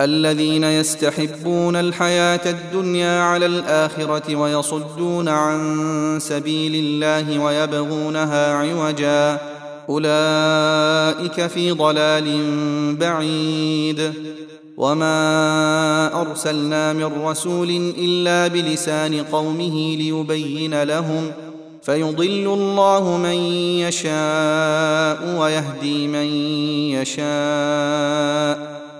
الذين يستحبون الحياة الدنيا على الآخرة ويصدون عن سبيل الله ويبغونها عوجا. أولئك في ضلال بعيد. وما أرسلنا من رسول إلا بلسان قومه ليبين لهم. فيضل الله من يشاء ويهدي من يشاء.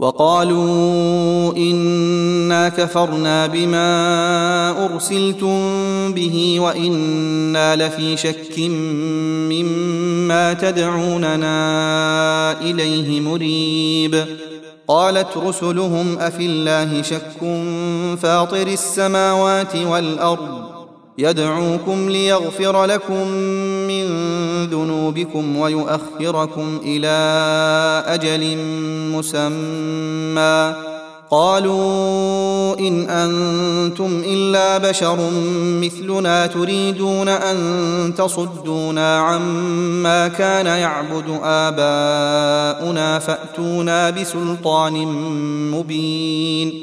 وقالوا انا كفرنا بما ارسلتم به وأنا لفي شك مما تدعوننا اليه مريب قالت رسلهم افي الله شك فاطر السماوات والارض يدعوكم ليغفر لكم من ذنوبكم ويؤخركم إلى أجل مسمى. قالوا إن أنتم إلا بشر مثلنا تريدون أن تصدونا عما كان يعبد آباؤنا فأتونا بسلطان مبين.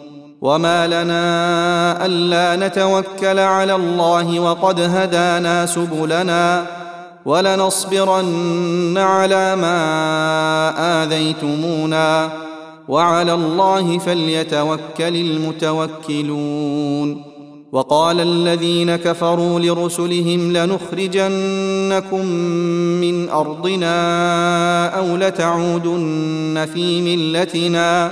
وما لنا الا نتوكل على الله وقد هدانا سبلنا ولنصبرن على ما اذيتمونا وعلى الله فليتوكل المتوكلون وقال الذين كفروا لرسلهم لنخرجنكم من ارضنا أو لتعودن في ملتنا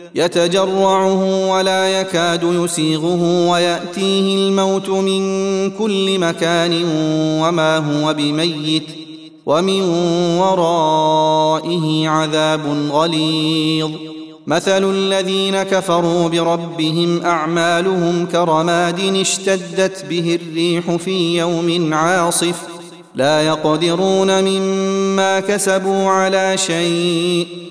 يتجرعه ولا يكاد يسيغه ويأتيه الموت من كل مكان وما هو بميت ومن ورائه عذاب غليظ. مثل الذين كفروا بربهم أعمالهم كرماد اشتدت به الريح في يوم عاصف. لا يقدرون مما كسبوا على شيء.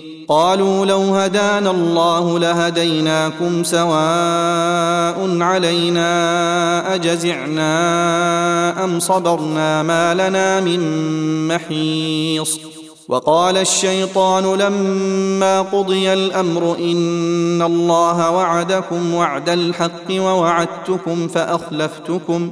قالوا لو هدانا الله لهديناكم سواء علينا أجزعنا أم صبرنا ما لنا من محيص وقال الشيطان لما قضي الأمر إن الله وعدكم وعد الحق ووعدتكم فأخلفتكم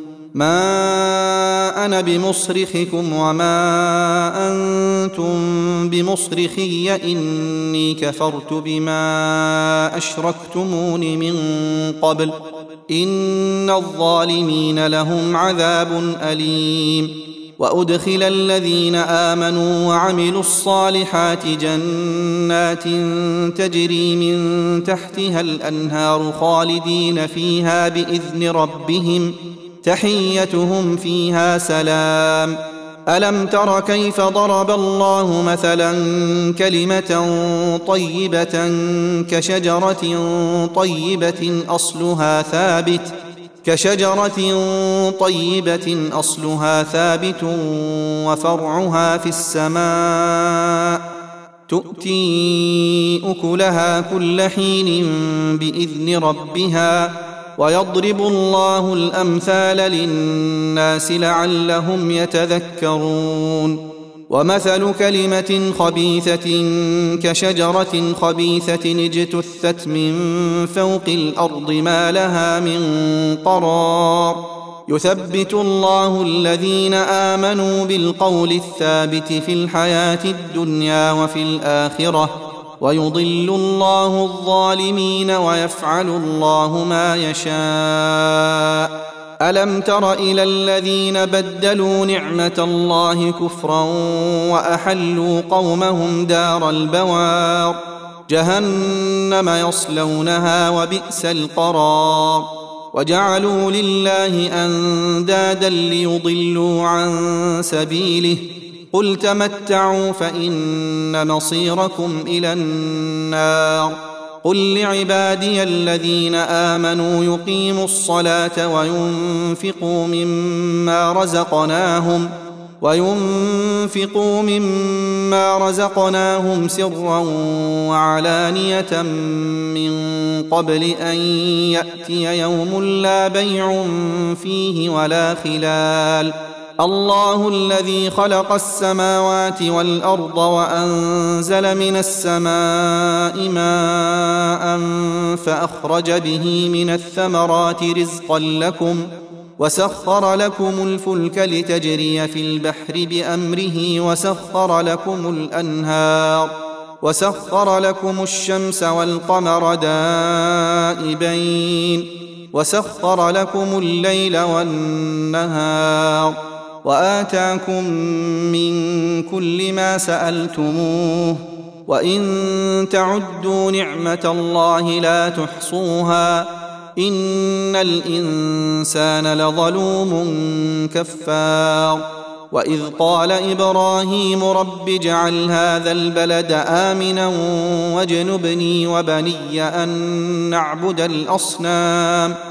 ما أنا بمصرخكم وما أنتم بمصرخي اني كفرت بما اشركتمون من قبل ان الظالمين لهم عذاب اليم وادخل الذين امنوا وعملوا الصالحات جنات تجري من تحتها الانهار خالدين فيها باذن ربهم تحيتهم فيها سلام. ألم تر كيف ضرب الله مثلا كلمة طيبة كشجرة طيبة أصلها ثابت كشجرة طيبة أصلها ثابت وفرعها في السماء. تؤتي أكلها كل حين بإذن ربها. ويضرب الله الأمثال للناس لعلهم يتذكرون. ومثل كلمة خبيثة كشجرة خبيثة اجتثت من فوق الأرض ما لها من قرار. يثبت الله الذين آمنوا بالقول الثابت في الحياة الدنيا وفي الآخرة. ويضل الله الظالمين ويفعل الله ما يشاء. ألم تر إلى الذين بدلوا نعمة الله كفرا وأحلوا قومهم دار البوار؟ جهنم يصلونها وبئس القرار. وجعلوا لله أندادا ليضلوا عن سبيله. قل تمتعوا فان مصيركم إلى النار قل لعبادي الذين امنوا يقيموا الصلاه وينفقوا مما رزقناهم وينفقوا مما رزقناهم سرا وعلانيه من قبل ان ياتي يوم لا بيع فيه ولا خلال الله الذي خلق السماوات والأرض وأنزل من السماء ماء فأخرج به من الثمرات رزقا لكم وسخر لكم الفلك لتجري في البحر بأمره وسخر لكم الأنهار وسخر لكم الشمس والقمر دائبين وسخر لكم الليل والنهار وآتاكم من كل ما سألتموه وإن تعدوا نعمة الله لا تحصوها إن الإنسان لظلوم كفار وإذ قال إبراهيم رب اجعل هذا البلد آمنا واجنبني وبني أن نعبد الأصنام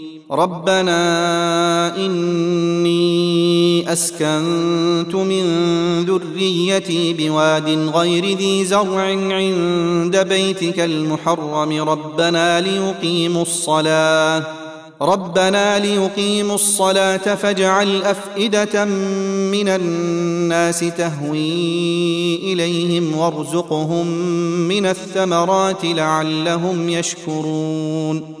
ربنا إني أسكنت من ذريتي بواد غير ذي زرع عند بيتك المحرم. ربنا ليقيموا الصلاة. ربنا ليقيموا الصلاة فاجعل أفئدة من الناس تهوي إليهم وارزقهم من الثمرات لعلهم يشكرون.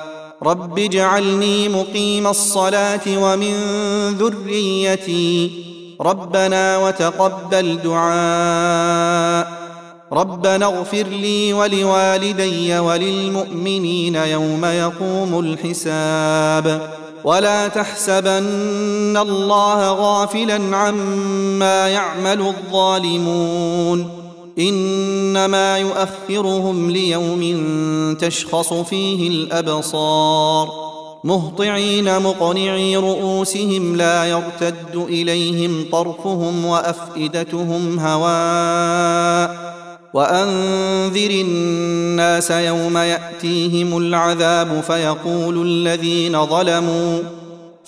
رب اجعلني مقيم الصلاه ومن ذريتي ربنا وتقبل دعاء ربنا اغفر لي ولوالدي وللمؤمنين يوم يقوم الحساب ولا تحسبن الله غافلا عما يعمل الظالمون إنما يؤخرهم ليوم تشخص فيه الأبصار. مهطعين مقنعي رؤوسهم لا يرتد إليهم طرفهم وأفئدتهم هواء. وأنذر الناس يوم يأتيهم العذاب فيقول الذين ظلموا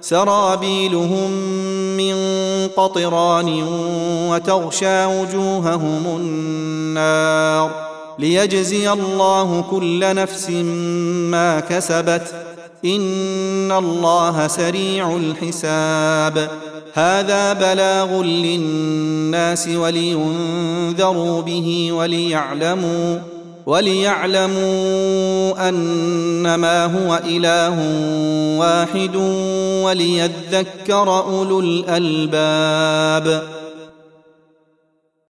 سرابيلهم من قطران وتغشى وجوههم النار ليجزي الله كل نفس ما كسبت إن الله سريع الحساب. هذا بلاغ للناس ولينذروا به وليعلموا وليعلموا أنما هو إله واحد وليذكر أولو الألباب.